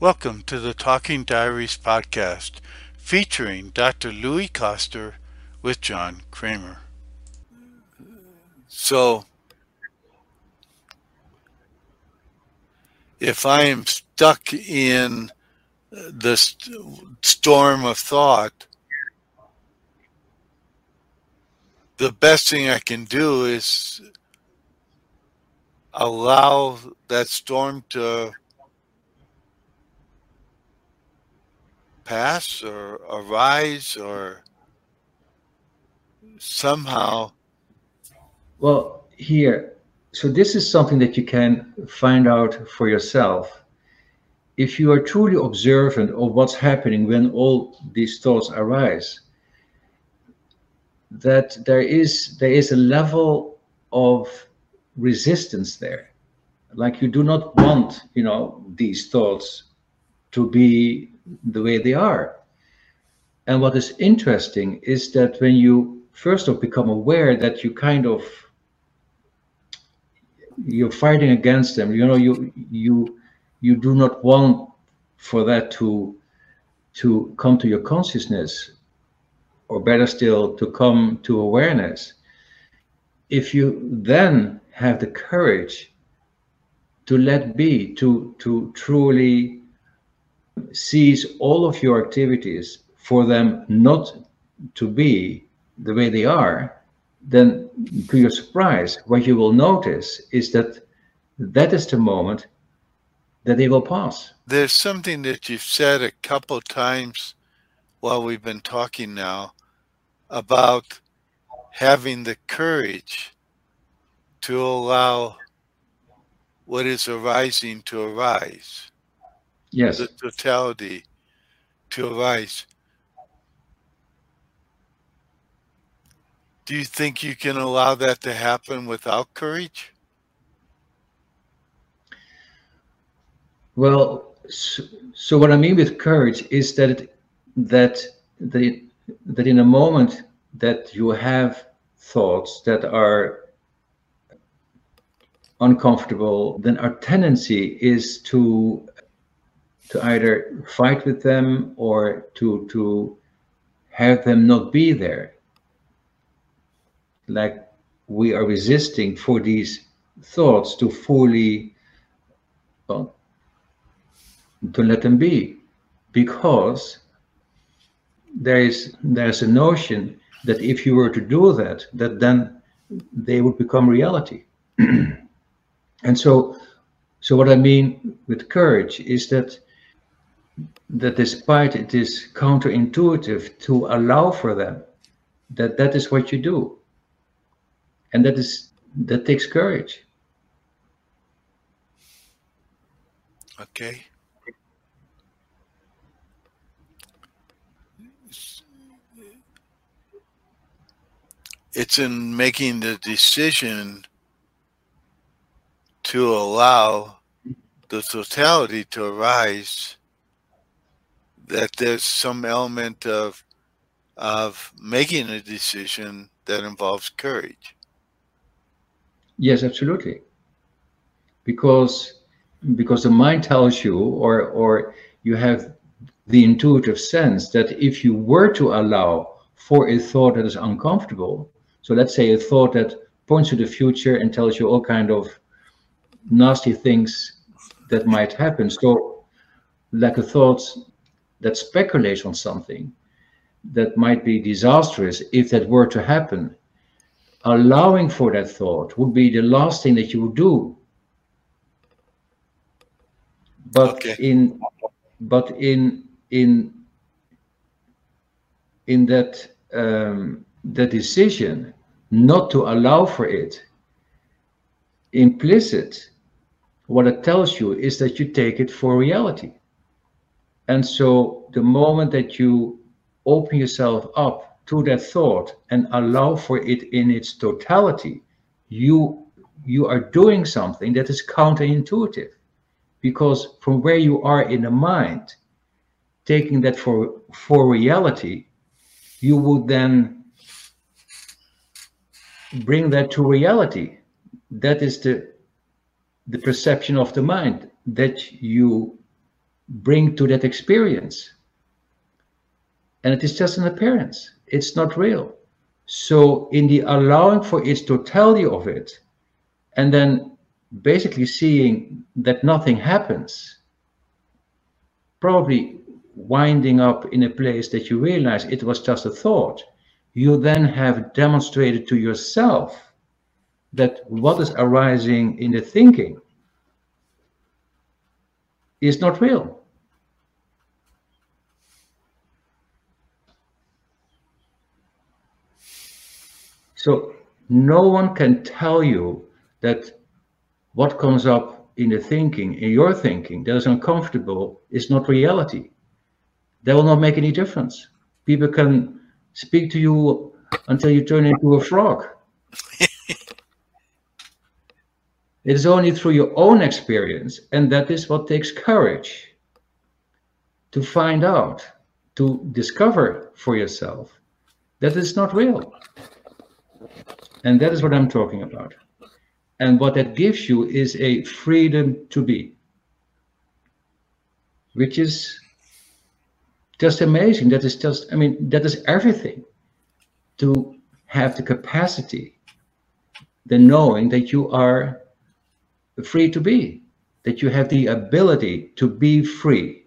Welcome to the Talking Diaries podcast featuring Dr. Louis Koster with John Kremer. So, if I am stuck in the st- storm of thought, the best thing I can do is allow that storm to pass or arise or somehow well here so this is something that you can find out for yourself. If you are truly observant of what's happening when all these thoughts arise that there is there is a level of resistance there. Like you do not want you know these thoughts to be the way they are. And what is interesting is that when you first of become aware that you kind of you're fighting against them, you know, you you you do not want for that to to come to your consciousness, or better still, to come to awareness. If you then have the courage to let be, to to truly sees all of your activities for them not to be the way they are, then to your surprise, what you will notice is that that is the moment that they will pass. There's something that you've said a couple times while we've been talking now about having the courage to allow what is arising to arise yes. the totality to arise. Do you think you can allow that to happen without courage? Well, so, so what I mean with courage is that it, that that that in a moment that you have thoughts that are uncomfortable, then our tendency is to to either fight with them or to to have them not be there. Like we are resisting for these thoughts to fully well, to let them be. Because there is there's a notion that if you were to do that that then they would become reality. And so so what i mean with courage is that that despite it is counterintuitive to allow for them, that that is what you do. And that is that takes courage. Okay. It's in making the decision to allow the totality to arise that there's some element of of making a decision that involves courage. Yes, absolutely. Because because the mind tells you or or you have the intuitive sense that if you were to allow for a thought that is uncomfortable, so let's say a thought that points to the future and tells you all kind of nasty things that might happen. So like a thought that speculates on something that might be disastrous if that were to happen, allowing for that thought would be the last thing that you would do. But okay. in but in in in that um, the decision not to allow for it, implicit, what it tells you is that you take it for reality. And so the moment that you open yourself up to that thought and allow for it in its totality, you you are doing something that is counterintuitive. Because from where you are in the mind, taking that for for reality, you would then bring that to reality. That is the the perception of the mind that you bring to that experience. And it is just an appearance, it's not real. So, in the allowing for its totality of it, and then basically seeing that nothing happens, probably winding up in a place that you realize it was just a thought, you then have demonstrated to yourself that what is arising in the thinking is not real. So no one can tell you that what comes up in the thinking, in your thinking, that is uncomfortable, is not reality. That will not make any difference. People can speak to you until you turn into a frog. It is only through your own experience, and that is what takes courage to find out, to discover for yourself that it's not real. And that is what I'm talking about. And what that gives you is a freedom to be, which is just amazing. That is just, I mean, that is everything to have the capacity, the knowing that you are free to be, that you have the ability to be free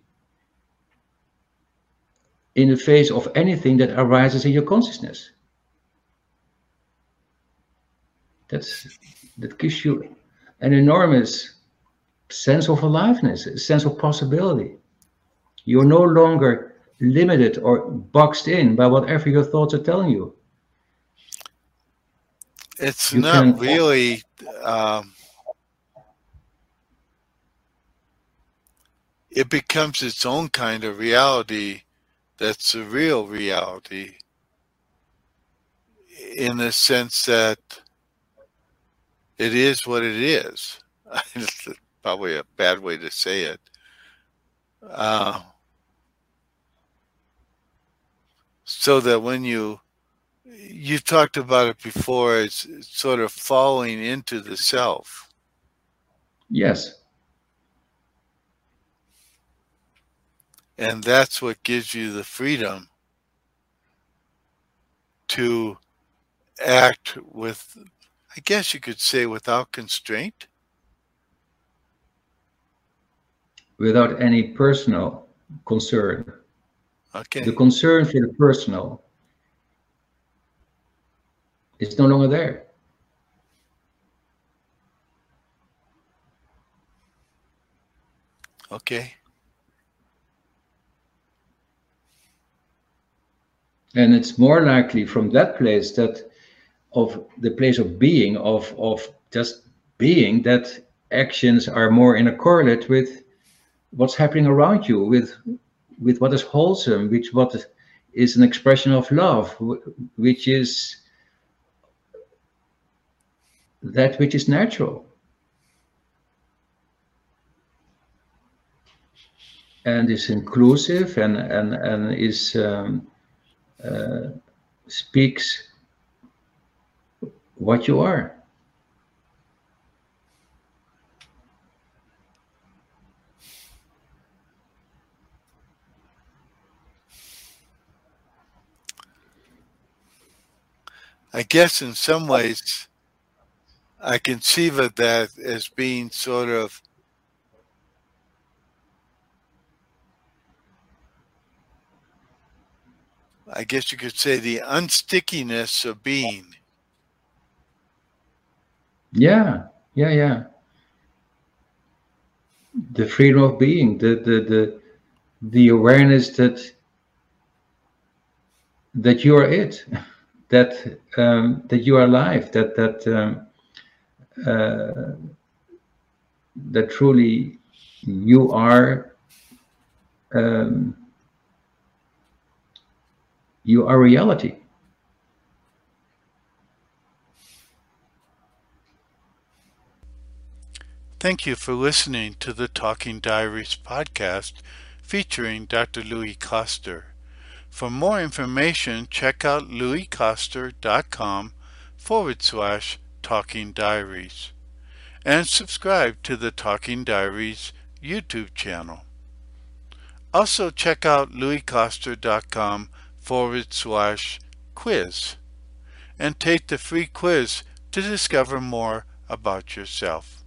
in the face of anything that arises in your consciousness. That's that gives you an enormous sense of aliveness, a sense of possibility. You're no longer limited or boxed in by whatever your thoughts are telling you. It's you not really um, it becomes its own kind of reality that's a real reality in the sense that it is what it is. it's probably a bad way to say it. Uh, so that when you you talked about it before, it's sort of falling into the self. Yes. And that's what gives you the freedom to act with, I guess you could say, without constraint. Without any personal concern. Okay. The concern for the personal is no longer there. Okay. and it's more likely from that place that of the place of being of of just being that actions are more in a correlate with what's happening around you with with what is wholesome which what is an expression of love which is that which is natural. And is inclusive and and and is um, uh, speaks what you are. I guess in some ways, I conceive of that as being sort of I guess you could say, the unstickiness of being. Yeah, yeah, yeah. The freedom of being, the the the the awareness that that you are it, that um, that you are alive, that that um, uh, that truly you are um, you are reality. Thank you for listening to the Talking Diaries podcast featuring Dr. Louis Koster. For more information, check out louiskoster.com forward slash talking diaries and subscribe to the Talking Diaries YouTube channel. Also check out louiskoster.com forward slash quiz and take the free quiz to discover more about yourself.